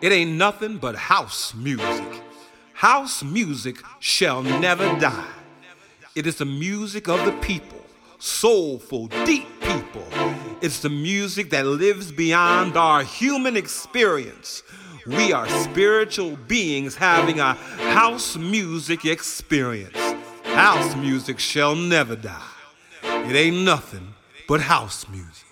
It ain't nothing but house music. House music shall never die. It is the music of the people, soulful, deep people. It's the music that lives beyond our human experience. We are spiritual beings having a house music experience. House music shall never die. It ain't nothing but house music.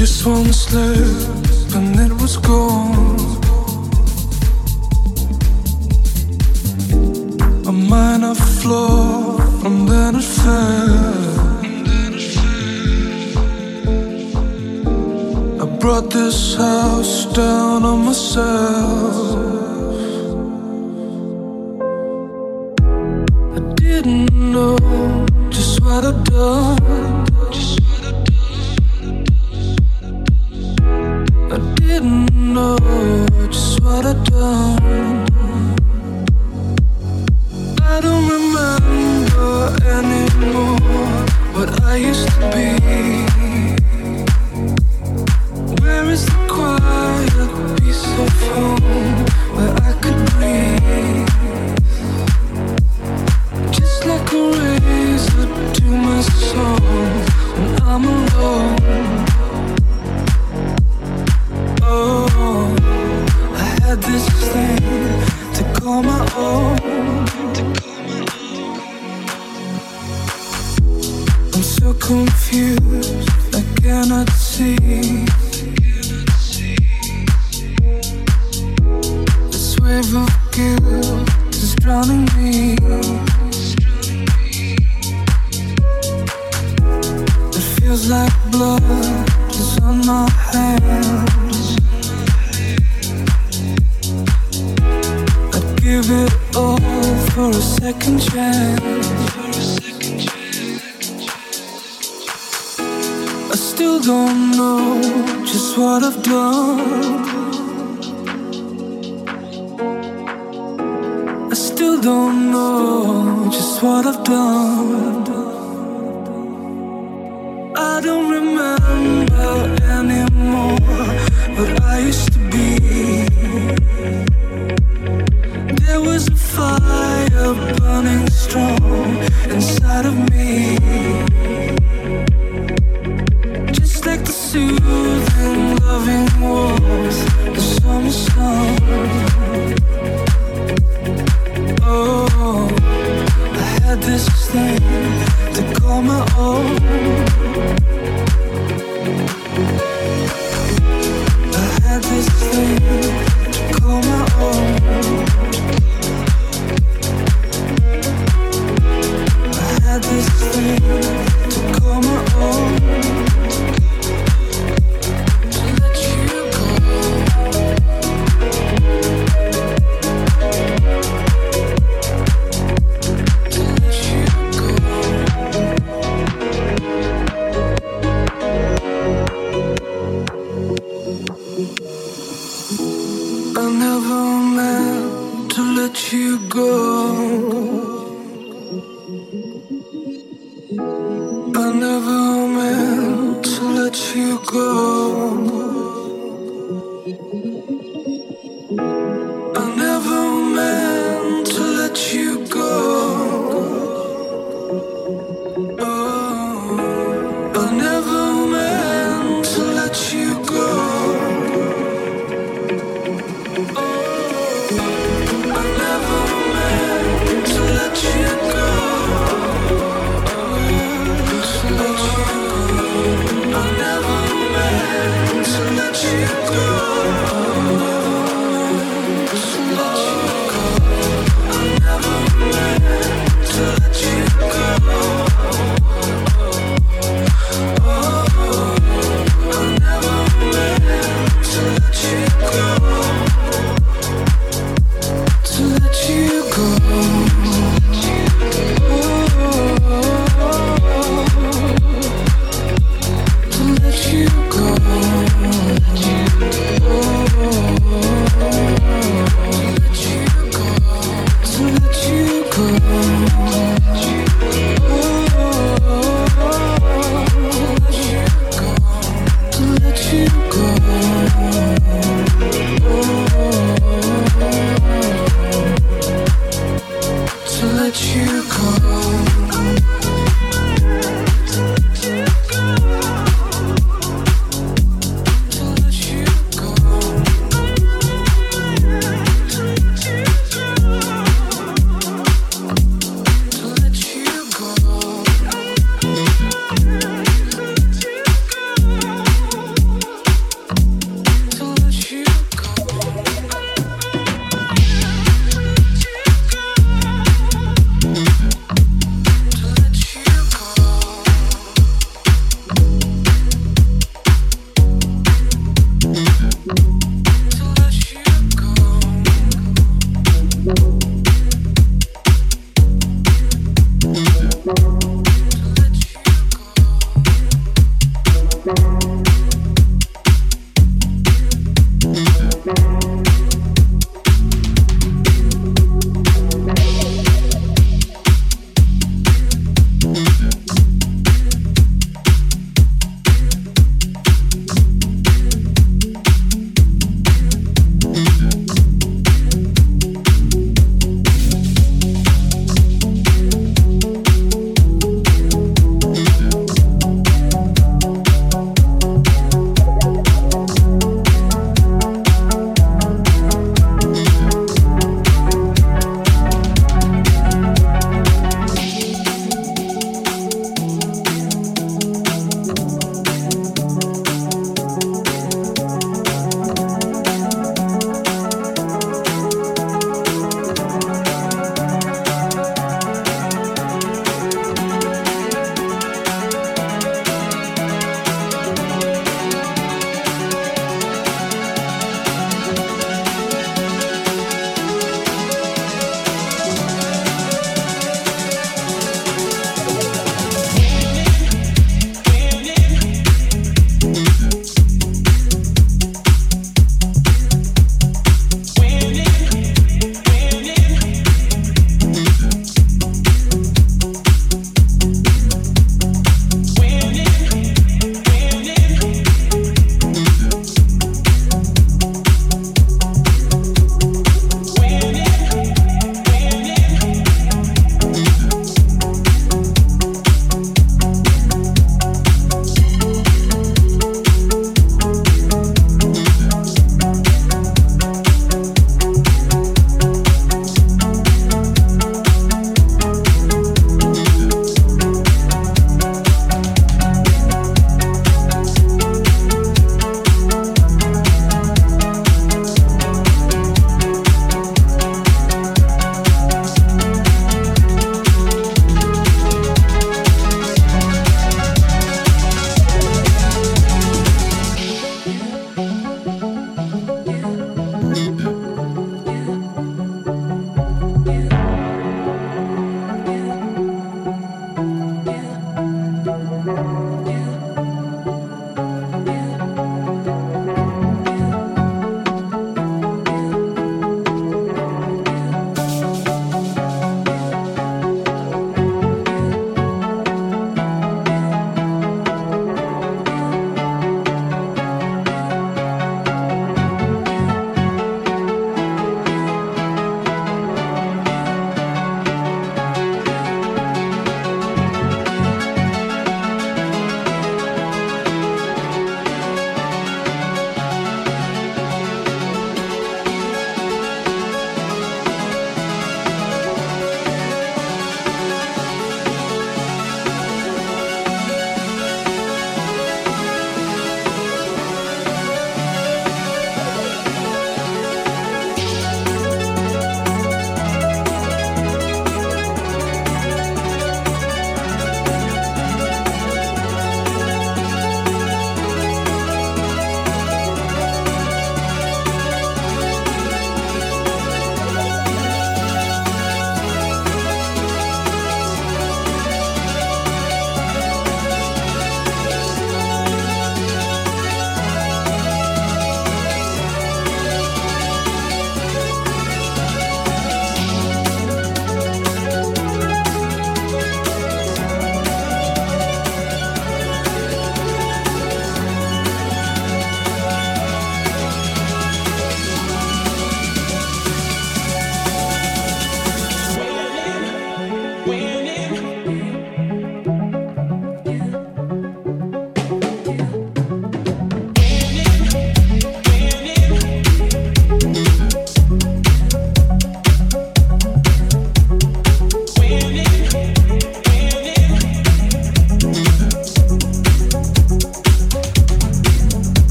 just one slip and it was gone. A minor flaw, and then it fell. I brought this house down on myself.